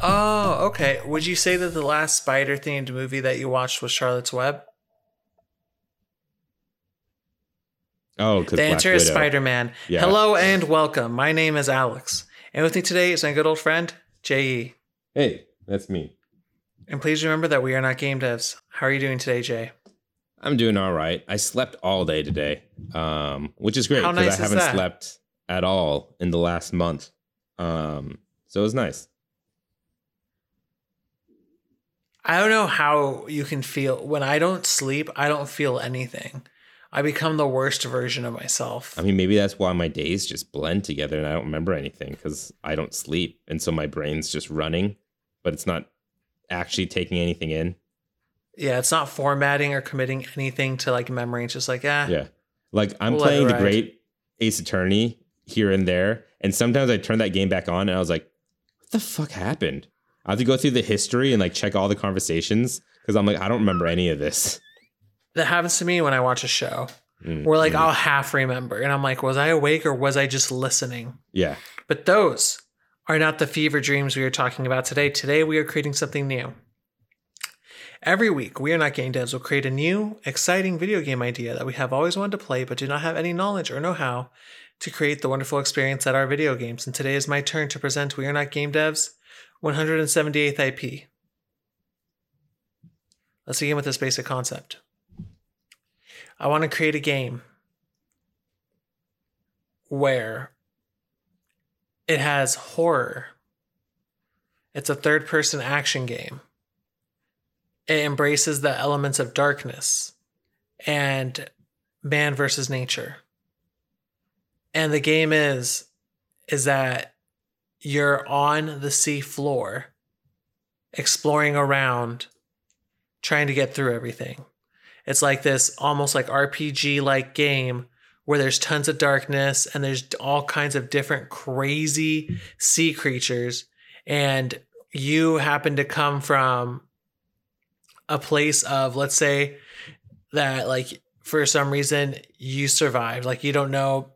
Oh, okay. Would you say that the last spider themed movie that you watched was Charlotte's Web? Oh, because The answer is Spider Man. Yeah. Hello and welcome. My name is Alex. And with me today is my good old friend, Jay Hey, that's me. And please remember that we are not game devs. How are you doing today, Jay? I'm doing all right. I slept all day today, um, which is great because nice I haven't that? slept at all in the last month. Um, so it was nice. I don't know how you can feel when I don't sleep, I don't feel anything. I become the worst version of myself. I mean, maybe that's why my days just blend together and I don't remember anything because I don't sleep. And so my brain's just running, but it's not actually taking anything in. Yeah, it's not formatting or committing anything to like memory. It's just like, ah, Yeah. Like I'm We'll playing the great Ace Attorney here and there. And sometimes I turn that game back on and I was like, what the fuck happened? I have to go through the history and like check all the conversations because I'm like, I don't remember any of this. that happens to me when I watch a show Mm, where like mm. I'll half remember and I'm like, was I awake or was I just listening? yeah. But those are not the fever dreams we are talking about today. Today, we are creating something new. Every week, we are not game devs will create a new, exciting video game idea that we have always wanted to play but do not have any knowledge or know how to create the wonderful experience that are video games. And today is my turn to present We Are Not Game Devs 178th IP. Let's begin with this basic concept. I want to create a game where it has horror. It's a third person action game. It embraces the elements of darkness and man versus nature. And the game is is that you're on the sea floor exploring around trying to get through everything. It's like this almost like RPG like game where there's tons of darkness and there's all kinds of different crazy sea creatures and you happen to come from a place of let's say that like for some reason you survived like you don't know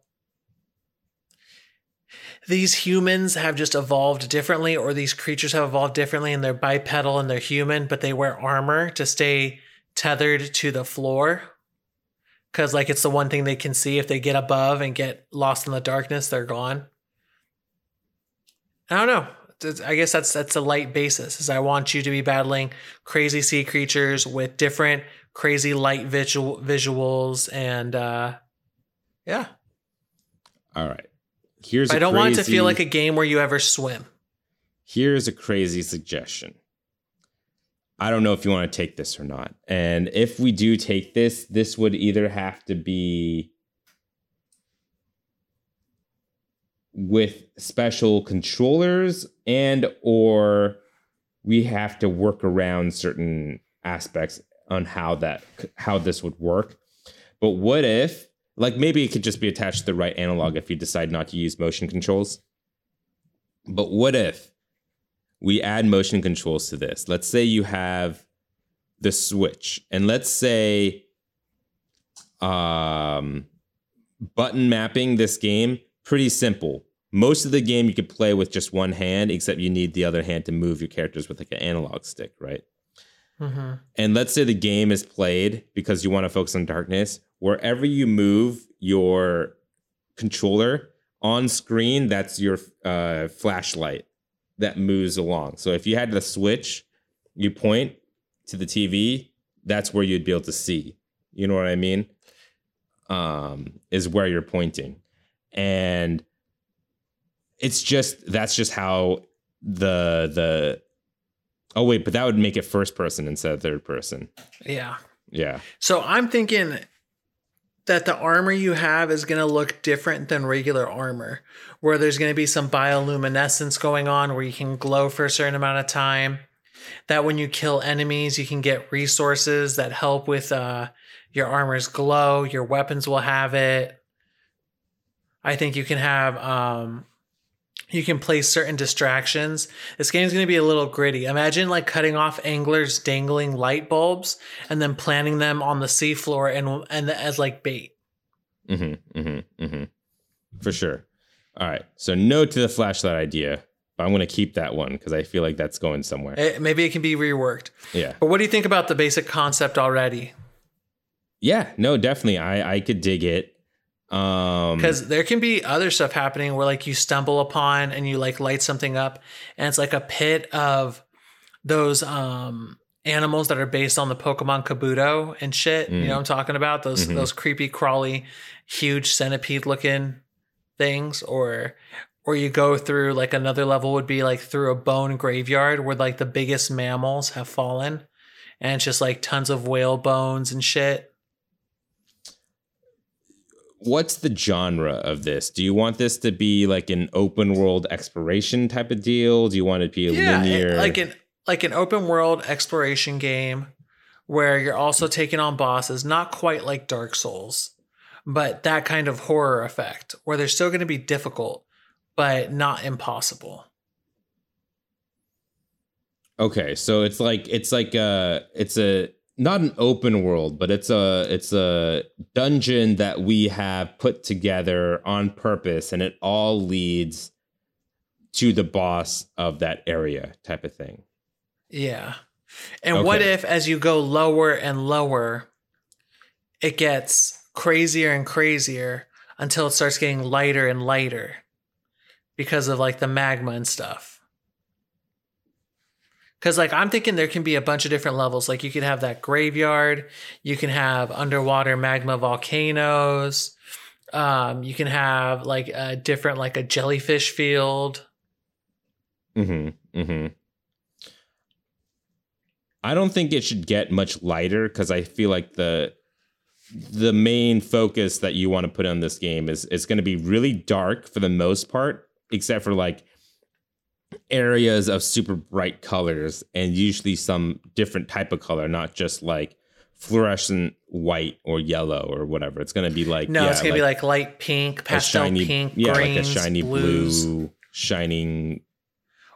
these humans have just evolved differently or these creatures have evolved differently and they're bipedal and they're human but they wear armor to stay tethered to the floor. Because like it's the one thing they can see. If they get above and get lost in the darkness they're gone. I don't know. I guess that's that's a light basis is i want you to be battling crazy sea creatures with different crazy light visual visuals and uh yeah. All right. Here's i don't want it to feel like a game where you ever swim Here's a crazy suggestion. I don't know if you want to take this or not. And if we do take this, this would either have to be with special controllers and or we have to work around certain aspects on how that how this would work. But what if like maybe it could just be attached to the right analog if you decide not to use motion controls? But what if we add motion controls to this? Let's say you have the Switch, and let's say um, button mapping this game pretty simple. Most of the game you could play with just one hand, except you need the other hand to move your characters with like an analog stick, right? mm-hmm. And let's say the game is played because you want to focus on darkness. Wherever you move your controller on screen, that's your uh, flashlight that moves along. So if you had the switch, you point to the TV, that's where you'd be able to see. You know what I mean? Um, is where you're pointing. And it's just that's just how the the oh wait, but that would make it first person instead of third person. yeah Yeah. So I'm thinking that the armor you have is going to look different than regular armor, where there's going to be some bioluminescence going on where you can glow for a certain amount of time. That when you kill enemies, you can get resources that help with uh, your armor's glow. Your weapons will have it. I think you can have um, you can place certain distractions. This game's going to be a little gritty. Imagine like cutting off anglers dangling light bulbs and then planting them on the seafloor and and as like bait. Mm-hmm. Mm-hmm. Mm-hmm. For sure. All right. So no to the flashlight idea. But I'm going to keep that one because I feel like that's going somewhere. It, maybe it can be reworked. yeah. But what do you think about the basic concept already? Yeah. No, definitely. I I could dig it. Um, Because there can be other stuff happening where like you stumble upon and you like light something up, and it's like a pit of those um animals that are based on the Pokemon Kabuto and shit. You Mm. know what I'm talking about? Those Mhm. those creepy, crawly, huge centipede looking things, or or you go through like another level would be like through a bone graveyard where like the biggest mammals have fallen, and it's just like tons of whale bones and shit. What's the genre of this? Do you want this to be like an open world exploration type of deal? Do you want it to be a yeah, linear? like an like an open world exploration game where you're also taking on bosses, not quite like Dark Souls, but that kind of horror effect where they're still going to be difficult, but not impossible. Okay, so it's like it's like uh it's a not an open world, but it's a it's a dungeon that we have put together on purpose and it all leads to the boss of that area type of thing. Yeah. And what if as you go lower and lower, it gets crazier and crazier until it starts getting lighter and lighter because of like the magma and stuff. Cause like I'm thinking there can be a bunch of different levels. Like you could have that graveyard, you can have underwater magma volcanoes, um, you can have like a different like a jellyfish field. Mm-hmm. Mm-hmm. I don't think it should get much lighter because I feel like the the main focus that you want to put on this game is it's going to be really dark for the most part, except for like areas of super bright colors and usually some different type of color, not just like fluorescent white or yellow or whatever. It's going to be like No, yeah, it's gonna be like light pink, pastel shiny, pink, yeah, greens, like a shiny blues. blue, shining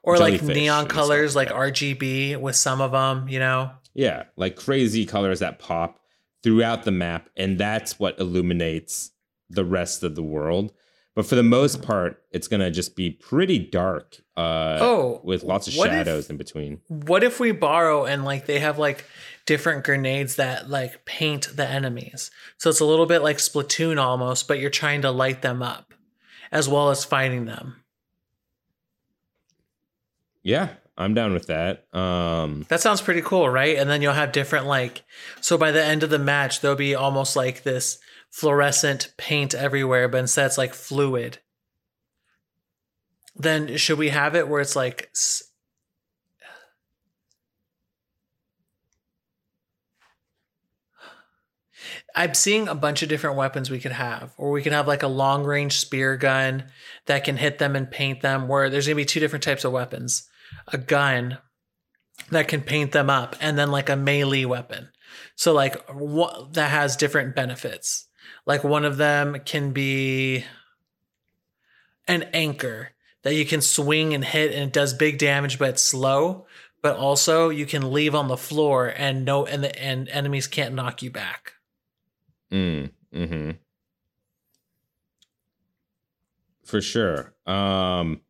or like neon colors like yeah. RGB with some of them, you know. Yeah, like crazy colors that pop throughout the map, and that's what illuminates the rest of the world. But for the most part, it's gonna just be pretty dark. Uh, Oh, with lots of what if- shadows in between. What if we borrow and like they have like different grenades that like paint the enemies? So it's a little bit like Splatoon almost, but you're trying to light them up as well as fighting them. Yeah, I'm down with that. Um, That sounds pretty cool, right? And then you'll have different like so by the end of the match there'll be almost like this fluorescent paint everywhere, but instead it's like fluid. Then should we have it where it's like I'm seeing a bunch of different weapons we could have, or we could have like a long range spear gun that can hit them and paint them. Where there's gonna be two different types of weapons: a gun that can paint them up, and then like a melee weapon. So like what that has different benefits. Like one of them can be an anchor that you can swing and hit, and it does big damage, but it's slow. But also you can leave on the floor, and no, and the and enemies can't knock you back. mm, hmm For sure. Um,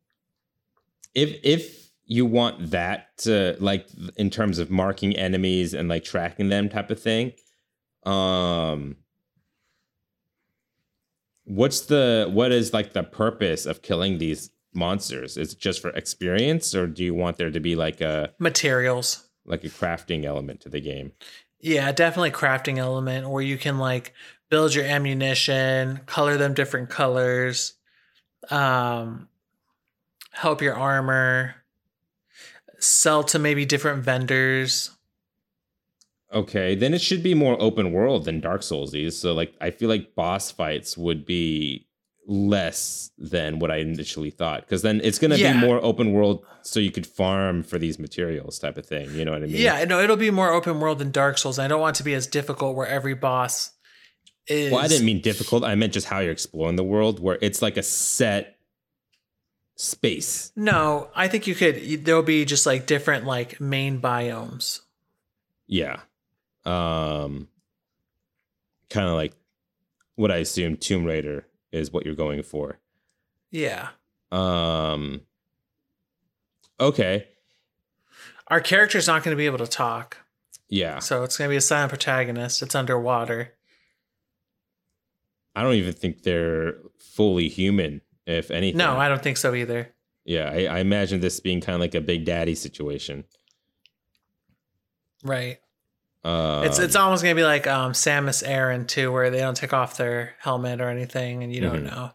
if if you want that to like in terms of marking enemies and like tracking them type of thing, um, what's the what is like the purpose of killing these monsters? Is it just for experience, or do you want there to be like a Materials. like a crafting element to the game? Yeah, definitely crafting element or you can like build your ammunition, color them different colors, um, help your armor, sell to maybe different vendors. Okay, then it should be more open world than Dark Souls is. So like I feel like boss fights would be less than what I initially thought. Because then it's gonna Yeah. be more open world so you could farm for these materials type of thing. You know what I mean? Yeah, no, it'll be more open world than Dark Souls. I don't want it to be as difficult where every boss is. Well, I didn't mean difficult. I meant just how you're exploring the world where it's like a set space. No, I think you could. There'll be just like different like main biomes. Yeah. Um kind of like what I assume Tomb Raider is what you're going for. Yeah. Um Okay. Our character's not going to be able to talk, Yeah. so it's going to be a silent protagonist. It's underwater. I don't even think they're fully human, if anything. No, I don't think so either. yeah, I, I imagine this being kind of like a Big Daddy situation. Right. Um, it's it's almost going to be like um, Samus Aran too, where they don't take off their helmet or anything, and you don't Mhm. know.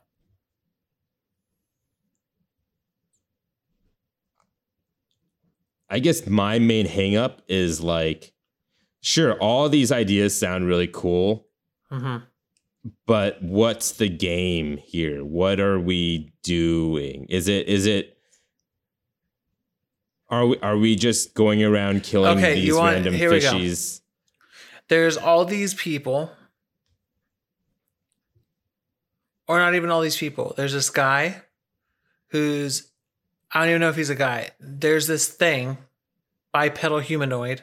I guess my main hangup is like, sure, all these ideas sound really cool, hmm but what's the game here? What are we doing? Is it is it are we are we just going around killing Okay, these you want- random here we go. fishies? There's all these people, or not even all these people. There's this guy who's I don't even know if he's a guy. There's this thing, bipedal humanoid,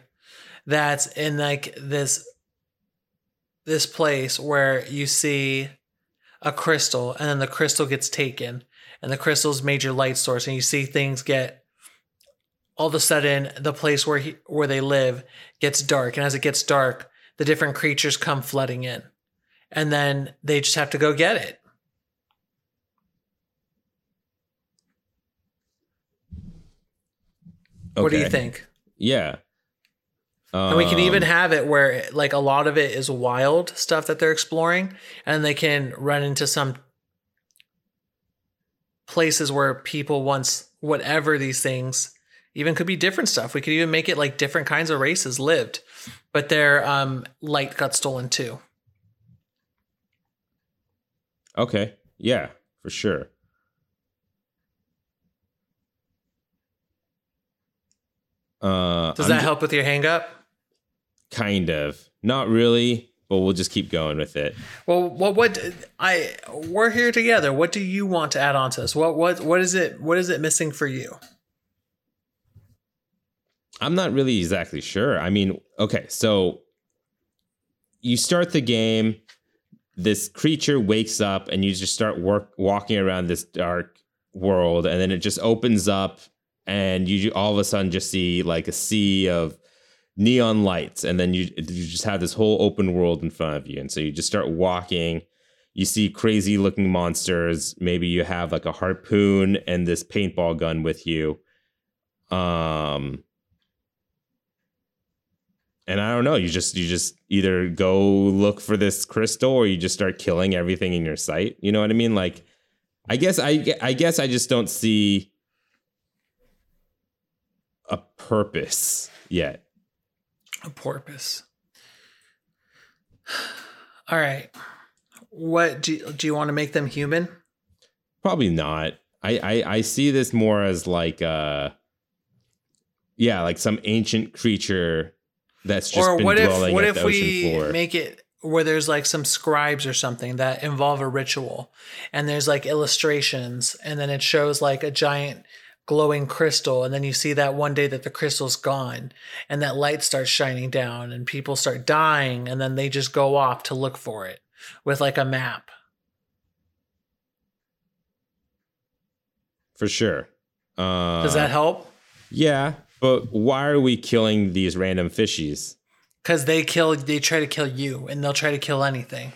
that's in like this this place where you see a crystal and then the crystal gets taken and the crystal's major light source and you see things get all of a sudden the place where he where they live gets dark and as it gets dark the different creatures come flooding in and then they just have to go get it. What do you think? Yeah. and we can even Um, have it where like a lot of it is wild stuff that they're exploring and they can run into some places where people once whatever these things even could be different stuff we could even make it like different kinds of races lived but their um light got stolen too Okay. Yeah, for sure. Uh, does I'm that help with your hang up Kind of. Not really, but we'll just keep going with it. well what what i we're here together what do you want to add on to this what what what is it what is it missing for you I'm not really exactly sure. I mean, okay, so you start the game, this creature wakes up, and you just start work walking around this dark world, and then it just opens up, and you all of a sudden just see like a sea of neon lights, and then you you just have this whole open world in front of you, and so you just start walking. You see crazy looking monsters. Maybe you have like a harpoon and this paintball gun with you. Um, and I don't know. You just you just either go look for this crystal or you just start killing everything in your sight. You know what I mean? Like, I guess I I guess I just don't see a purpose yet. a porpoise all right what do you, do you want to make them human Probably not. I I, I see this more as like uh yeah, like some ancient creature that's just or what if what if we floor. make it where there's like some scribes or something that involve a ritual and there's like illustrations and then it shows like a giant glowing crystal and then you see that one day that the crystal's gone and that light starts shining down and people start dying and then they just go off to look for it with like a map For sure. Uh, does that help Yeah, but why are we killing these random fishies? because they kill they try to kill you and they'll try to kill anything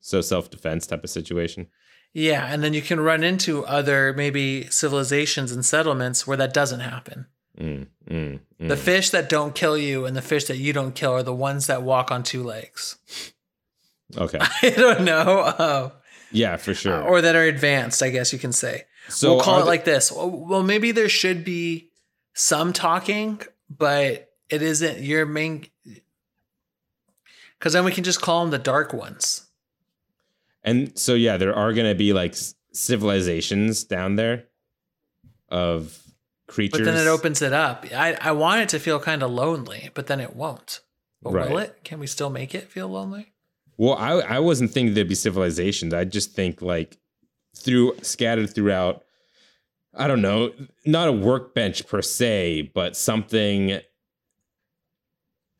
So self defense type of situation. yeah and then you can run into other maybe civilizations and settlements where that doesn't happen Mm, mm, mm. The fish that don't kill you and the fish that you don't kill are the ones that walk on two legs. okay. I don't know. Uh, Yeah, for sure. or that are advanced, I guess you can say. so we'll call it like this. Well, maybe there should be some talking, but it isn't your main. Because then we can just call them the dark ones. and so yeah, there are going to be like civilizations down there of creatures. But then it opens it up. I, I want it to feel kind of lonely, but then it won't. But will it? Can we still make it feel lonely? Well, I I wasn't thinking there'd be civilizations. I just think like through scattered throughout. I don't know, not a workbench per se, but something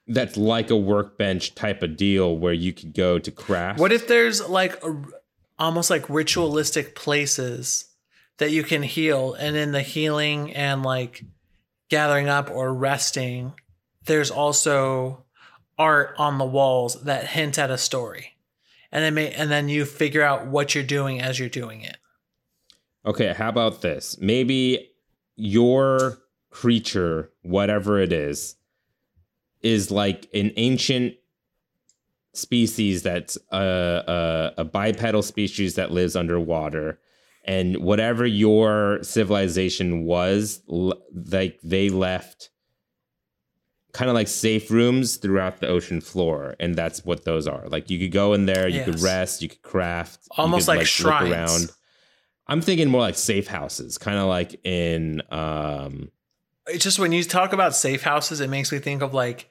that's like a workbench type of deal where you could go to craft. What if there's like a, almost like ritualistic places that you can heal, and in the healing and like gathering up or resting, there's also art on the walls that hint at a story. And then may, and then you figure out what you're doing as you're doing it. Okay, how about this? Maybe your creature, whatever it is, is like an ancient species that's a, a, a bipedal species that lives underwater. And whatever your civilization was like they left kind of like safe rooms throughout the ocean floor. And that's what those are. Like you could go in there you could rest you could craft you Almost could, like shrines. I'm thinking more like safe houses kind of like in um It's just when you talk about safe houses, it makes me think of like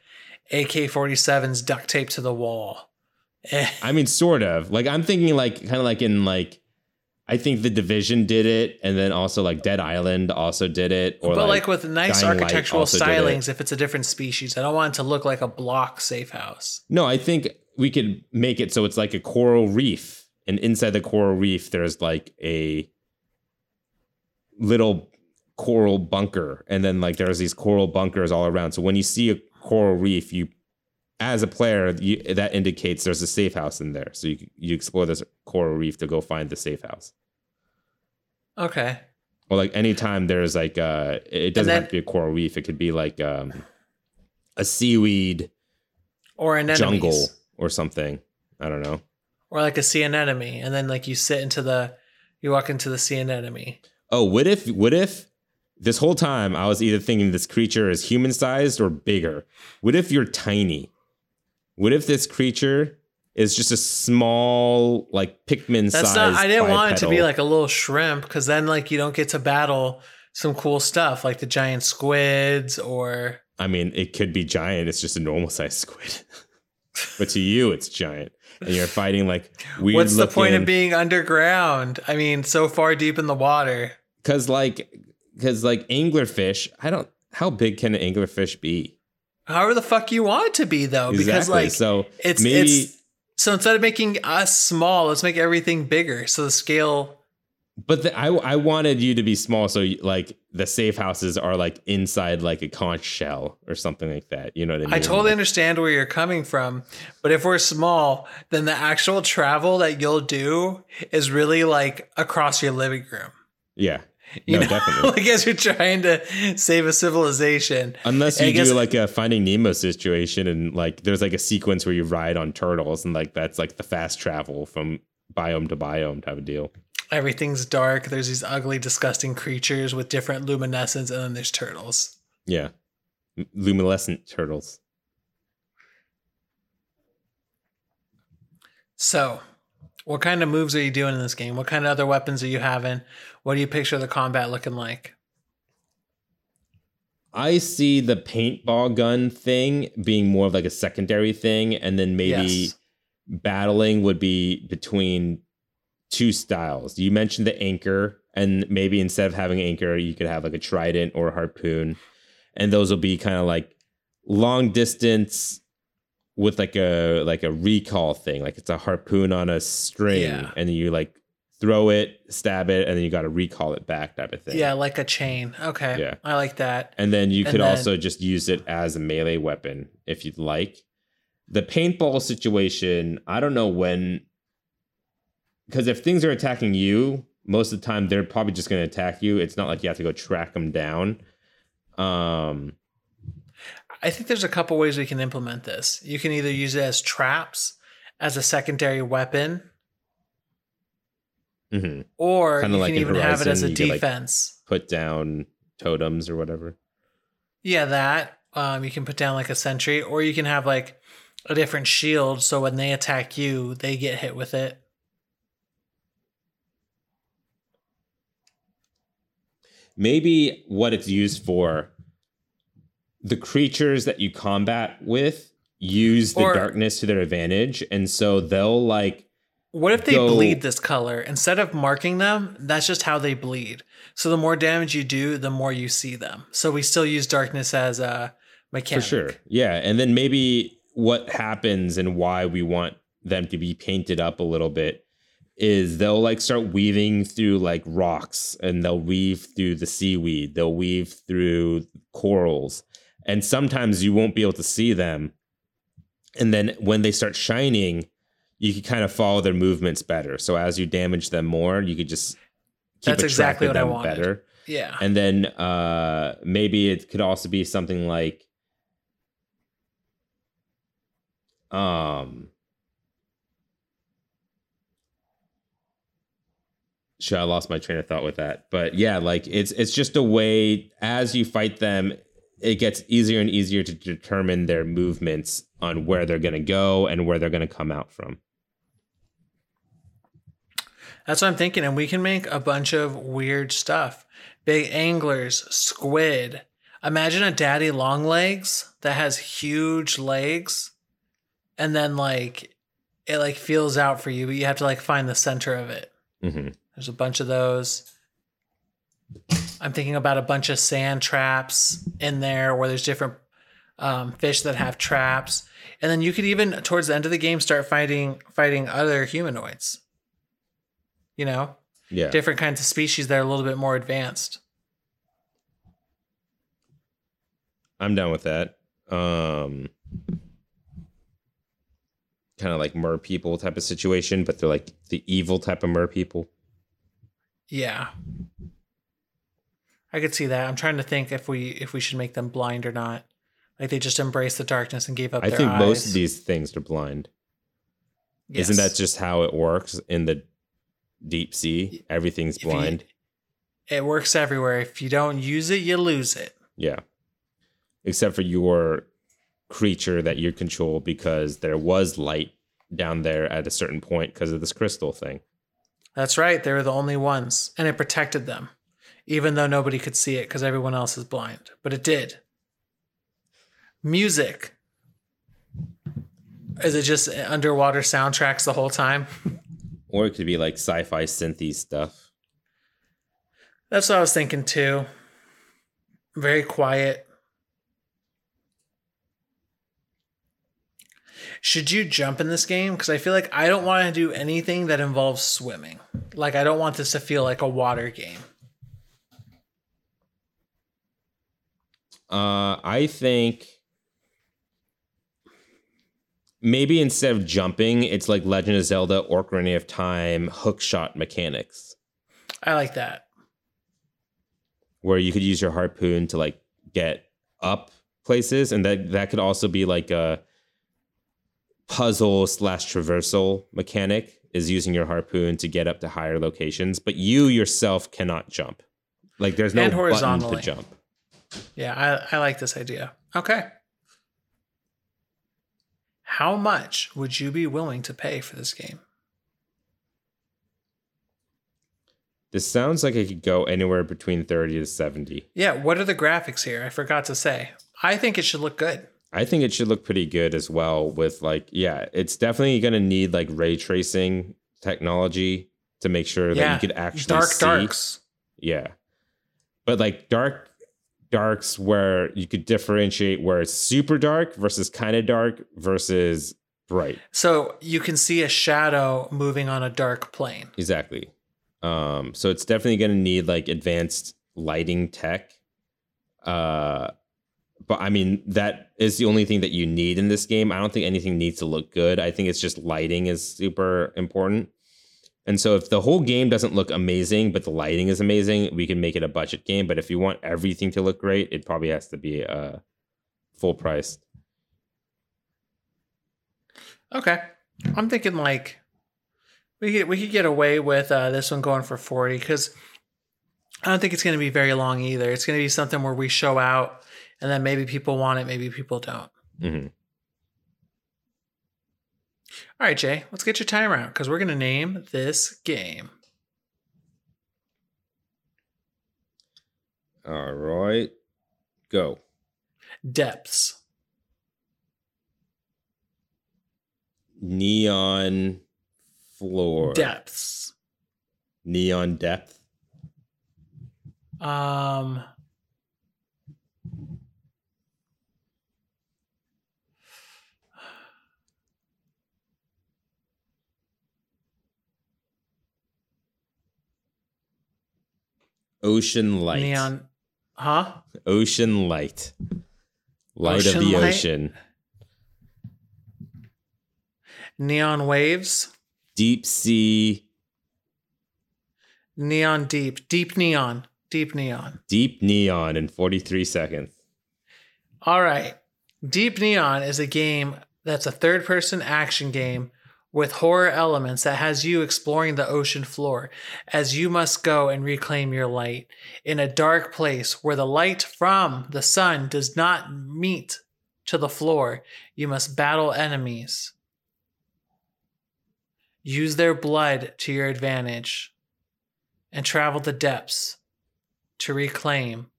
AK 47s duct taped to the wall. I mean, sort of. Like I'm thinking, like kind of like in like, I think the division did it, and then also like Dead Island also did it. Or but like, with nice Dying architectural did it. stylings, if it's a different species, I don't want it to look like a block safe house. no, I think we could make it so it's like a coral reef, and inside the coral reef there's like a little coral bunker, and then like there's these coral bunkers all around. So when you see a coral reef, you as a player, you, that indicates there's a safe house in there. So you you explore this coral reef to go find the safe house. Okay. or like anytime there's like uh it doesn't then- have to be a coral reef it could be like um a seaweed Or an jungle or something i don't know Or like a sea anemone. And then like you sit into the, you walk into the sea anemone. oh what if what if this whole time i was either thinking this creature is human sized or bigger what if you're tiny what if this creature is just a small like pikmin That's size not, I didn't want it to be like a little shrimp because then like you don't get to battle some cool stuff like the giant squids or i mean it could be giant it's just a normal sized squid but to you it's giant and you're fighting like weird what's the point of being underground? I mean, so far deep in the water. Cause like, cause like anglerfish, I don't. How big can an anglerfish be? However the fuck you want it to be though, because like so it's maybe it's so instead of making us small, let's make everything bigger. So the scale But the, I I wanted you to be small, so you, like the safe houses are like inside like a conch shell or something like that. You know what I mean? I totally understand where you're coming from, but if we're small, then the actual travel that you'll do is really like across your living room. Yeah. You no, know, definitely. like as you're trying to save a civilization. Unless I you guess- do like a Finding Nemo situation, and like there's like a sequence where you ride on turtles, and like that's like the fast travel from biome to biome type of deal. Everything's dark. There's these ugly, disgusting creatures with different luminescence, and then there's turtles. Yeah, luminescent turtles. So, what kind of moves are you doing in this game? What kind of other weapons are you having? What do you picture the combat looking like? I see the paintball gun thing being more of like a secondary thing, and then maybe Yes. battling would be between two styles. You mentioned the anchor, and maybe instead of having anchor, you could have like a trident or a harpoon, and those will be kind of like long distance with like a like a recall thing. Like it's a harpoon on a string, Yeah. and then you like throw it, stab it, and then you got to recall it back, type of thing. Yeah, like a chain. Okay. Yeah. I like that. And then you And could then- also just use it as a melee weapon if you'd like. The paintball situation, I don't know when. Because if things are attacking you, most of the time they're probably just going to attack you. It's not like you have to go track them down. Um, I think there's a couple ways we can implement this. You can either use it as traps, as a secondary weapon, mhm. or Kinda you like can even have it as a Horizon, could, like- defense. Put down totems or whatever. Yeah, that. Um, you can put down like a sentry, or you can have like a different shield, so when they attack you, they get hit with it. Maybe what it's used for the creatures that you combat with use the Or- darkness to their advantage and so they'll like What if they Go- bleed this color? Instead of marking them, that's just how they bleed. So the more damage you do, the more you see them. So we still use darkness as a mechanic. for sure yeah and then maybe what happens and why we want them to be painted up a little bit is they'll like start weaving through like rocks and they'll weave through the seaweed, they'll weave through corals, and sometimes you won't be able to see them. And then when they start shining, you can kind of follow their movements better. So as you damage them more, you could just keep That's exactly what I them wanted. better. Yeah. And then uh maybe it could also be something like um I lost my train of thought with that. But yeah, like it's it's just a way as you fight them, it gets easier and easier to determine their movements on where they're gonna go and where they're gonna come out from. That's what I'm thinking. And we can make a bunch of weird stuff. Big anglers, squid. Imagine a daddy long legs that has huge legs. And then like it like feels out for you, but you have to like find the center of it. hmm There's a bunch of those. I'm thinking about a bunch of sand traps in there where there's different um, fish that have traps, and then you could even towards the end of the game start fighting fighting other humanoids. You know, Yeah. different kinds of species that are a little bit more advanced. I'm down with that. Um kind of like mer people type of situation, but they're like the evil type of mer people. Yeah, I could see that. I'm trying to think if we if we should make them blind or not. Like they just embraced the darkness and gave up. I think most of these things are blind. Yes. Isn't that just how it works in the deep sea? Everything's If you- blind. It works everywhere. If you don't use it, you lose it. Yeah. Except for your creature that you control because there was light down there at a certain point because of this crystal thing. That's right. They were the only ones, and it protected them, even though nobody could see it because everyone else is blind. But it did. Music. Is it just underwater soundtracks the whole time? Or it could be like sci-fi synthy stuff. That's what I was thinking too. Very quiet. Should you jump in this game? Because I feel like I don't want to do anything that involves swimming. Like, I don't want this to feel like a water game. Uh, I think maybe instead of jumping, it's like Legend of Zelda Ocarina of Time hookshot mechanics, I like that. where you could use your harpoon to like get up places, and that that could also be like a puzzle slash traversal mechanic is using your harpoon to get up to higher locations, but you yourself cannot jump. Like there's no And button to jump. Yeah, I, I like this idea. Okay. How much would you be willing to pay for this game? This sounds like it could go anywhere between 30 to 70. Yeah, what are the graphics here? I forgot to say. I think it should look good. I think it should look pretty good as well with like yeah, it's definitely going to need like ray tracing technology to make sure that you could actually dark see. darks. Yeah. But like dark darks where you could differentiate where it's super dark versus kind of dark versus bright. So you can see a shadow moving on a dark plane. Exactly. Um, so it's definitely going to need like advanced lighting tech. Uh, but I mean, that is the only thing that you need in this game. I don't think anything needs to look good. I think it's just lighting is super important. And so if the whole game doesn't look amazing, but the lighting is amazing, we can make it a budget game. But if you want everything to look great, it probably has to be uh, full price. Okay. I'm thinking like we could we could get away with uh, this one going for 40 because I don't think it's going to be very long either. It's going to be something where we show out and then maybe people want it, maybe people don't. hmm All right, Jay, let's get your timer out because we're going to name this game. All right, go. Depths. Neon floor. Depths. Neon depth. Um, Ocean light. Neon, huh? Ocean light. Light Ocean of the light? ocean. Neon waves, Deep sea. neon deep, deep neon, deep neon. Deep neon in 43 seconds. All right. Deep Neon is a game that's a third person action game with horror elements that has you exploring the ocean floor as you must go and reclaim your light in a dark place where the light from the sun does not meet to the floor. You must battle enemies. Use their blood to your advantage and travel the depths to reclaim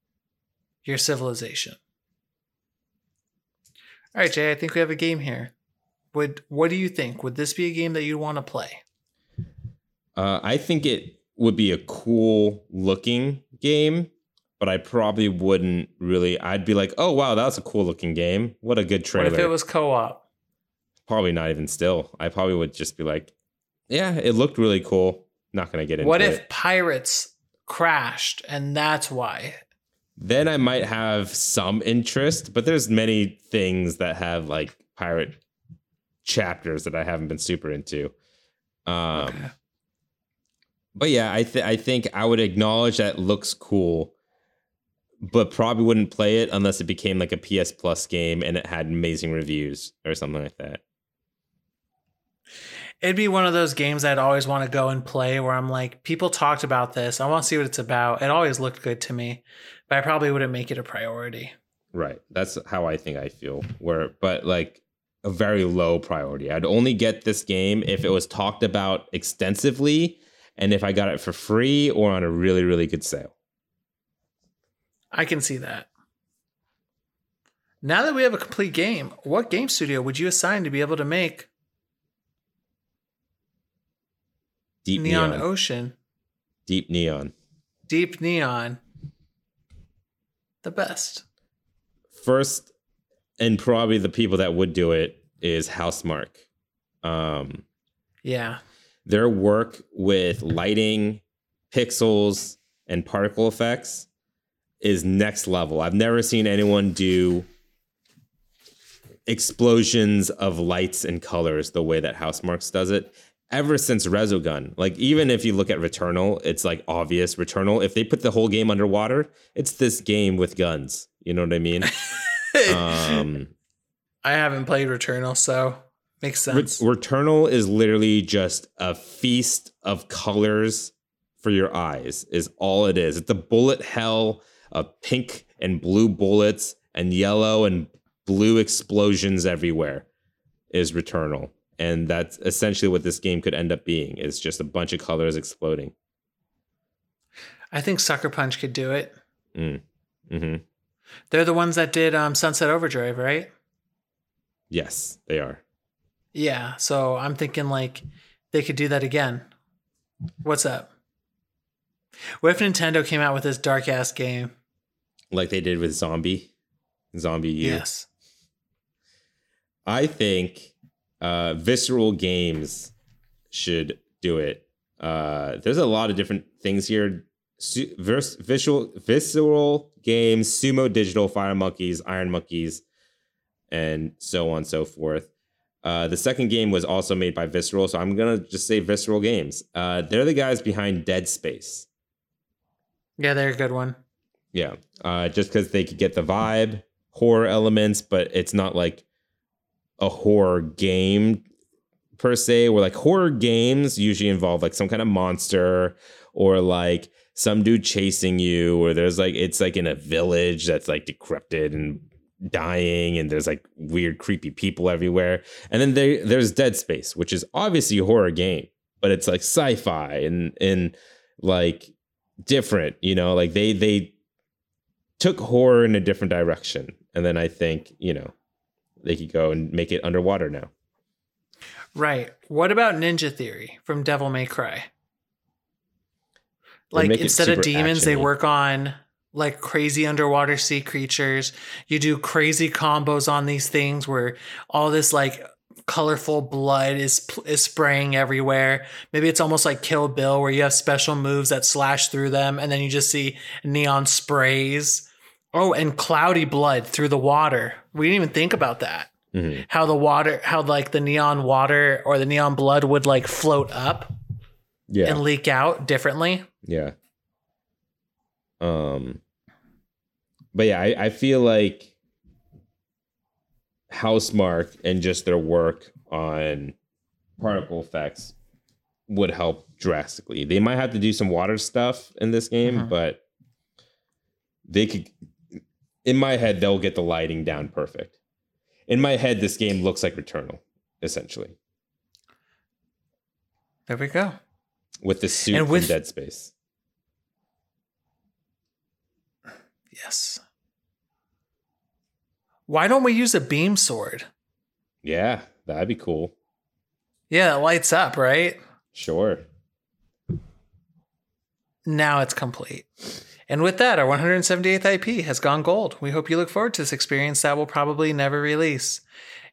your civilization. All right, Jay, I think we have a game here. Would what do you think? Would this be a game that you'd want to play? Uh, I think it would be a cool looking game, but I probably wouldn't really. I'd be like, oh, wow, that was a cool looking game. What a good What trailer. if it was co-op? probably not even still. I probably would just be like, yeah, it looked really cool. Not going to get into it. What it. if pirates crashed and that's why? then I might have some interest, but there's many things that have like pirate chapters that I haven't been super into. Um, Okay. But yeah, I th- I think I would acknowledge that it looks cool, but probably wouldn't play it unless it became like a PS Plus game and it had amazing reviews or something like that. It'd be one of those games I'd always want to go and play where I'm like, people talked about this. I want to see what it's about. It always looked good to me, but I probably wouldn't make it a priority. Right. That's how I think I feel. Where, but like a very low priority. I'd only get this game if it was talked about extensively and if I got it for free or on a really, really good sale. I can see that. Now that we have a complete game, what game studio would you assign to be able to make Deep Neon, neon. Ocean, Deep neon. Deep Neon the best? First, and probably the people that would do it is Housemarque. Um, Yeah. their work with lighting, pixels, and particle effects is next level. I've never seen anyone do explosions of lights and colors the way that Housemarques does it. Ever since Resogun, like even if you look at Returnal, it's like obvious Returnal. If they put the whole game underwater, it's this game with guns. You know what I mean? um, I haven't played Returnal, so makes sense. Returnal is literally just a feast of colors for your eyes, is all it is. It's a bullet hell of pink and blue bullets and yellow and blue explosions everywhere, is Returnal. And that's essentially what this game could end up being is just a bunch of colors exploding. I think Sucker Punch could do it. hmm They're the ones that did um, Sunset Overdrive, right? Yes, they are. Yeah. So I'm thinking like they could do that again. What's up? What if Nintendo came out with this dark ass game? Like they did with Zombie. ZombiU. Yes. I think uh, Visceral Games should do it. Uh, there's a lot of different things here. Su- vers- visual, visceral Games, Sumo Digital, Fire Monkeys, Iron Monkeys, and so on and so forth. Uh, the second game was also made by Visceral, so I'm gonna just say Visceral Games. Uh, they're the guys behind Dead Space. Yeah, they're a good one. Yeah, uh, just because they could get the vibe, horror elements, but it's not like a horror game per se. Where like horror games usually involve like some kind of monster or like some dude chasing you, or there's like it's like in a village that's like decrepit and dying, and there's like weird, creepy people everywhere. And then there there's Dead Space, which is obviously a horror game, but it's like sci-fi and and like different, you know, like they they took horror in a different direction. And then I think, you know, they could go and make it underwater now. Right. What about Ninja Theory from Devil May Cry? They Like instead of demons, they action-y. work on like crazy underwater sea creatures. You do crazy combos on these things where all this like colorful blood is is spraying everywhere. Maybe it's almost like Kill Bill where you have special moves that slash through them and then you just see neon sprays. Oh, and cloudy blood through the water. We didn't even think about that. Mhm. How the water how like the neon water or the neon blood would like float up Yeah. and leak out differently. Yeah. Um but yeah, I, I feel like Housemarque and just their work on particle effects would help drastically. They might have to do some water stuff in this game, Mhm. but they could in my head they'll get the lighting down perfect. In my head, this game looks like Returnal, essentially. There we go. With the suit And with- Dead Space. Yes. Why don't we use a beam sword? Yeah, that'd be cool. Yeah, it lights up, right? Sure. Now it's complete. And with that, our 178th IP has gone gold. We hope you look forward to this experience that will probably never release.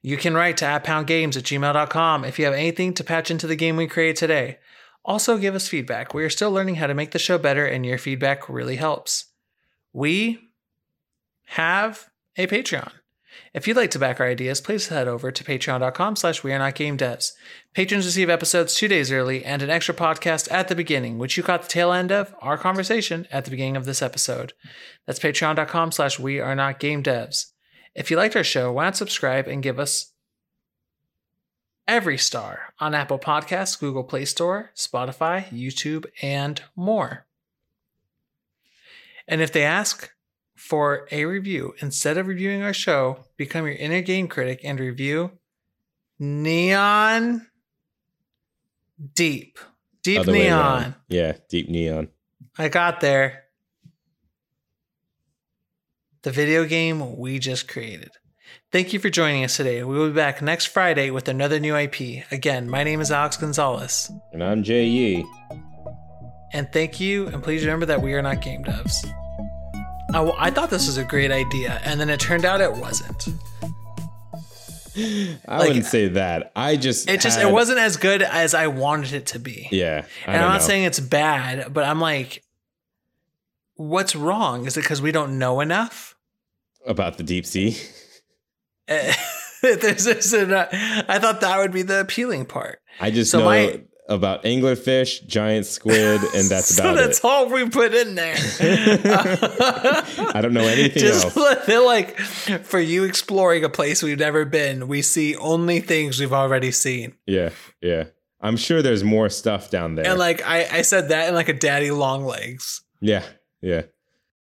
You can write to atpoundgames at gmail.com if you have anything to patch into the game we created today. Also, give us feedback. We are still learning how to make the show better, and your feedback really helps. We have a Patreon. If you'd like to back our ideas, please head over to patreon.com slash we are not game devs. Patrons receive episodes two days early and an extra podcast at the beginning, which you caught the tail end of our conversation at the beginning of this episode. That's patreon.com slash we are not game devs. If you liked our show, why not subscribe and give us every star on Apple Podcasts, Google Play Store, Spotify, YouTube, and more. And if they ask for a review, instead of reviewing our show, become your inner game critic and review Neon Deep. Deep Other. Neon. Yeah, deep neon. I got there. The video game we just created. Thank you for joining us today. We will be back next Friday with another new IP. Again, my name is Alex Gonzalez. And I'm Jay Yee. And thank you, and please remember that we are not game devs. I, I thought this was a great idea, and then it turned out it wasn't. I Like- wouldn't say that. I just It just had- it wasn't as good as I wanted it to be. Yeah. I and I'm don't know. saying it's bad, but I'm like, what's wrong? Is it because we don't know enough? about the deep sea. There's this, uh, I thought that would be the appealing part. I just So know my- about anglerfish, giant squid, and that's so about that's it. That's all we put in there. I don't know anything Just else. feel like for you exploring a place we've never been, we see only things we've already seen. Yeah, yeah. I'm sure there's more stuff down there. And like I, I said that in like a daddy long legs. yeah, yeah.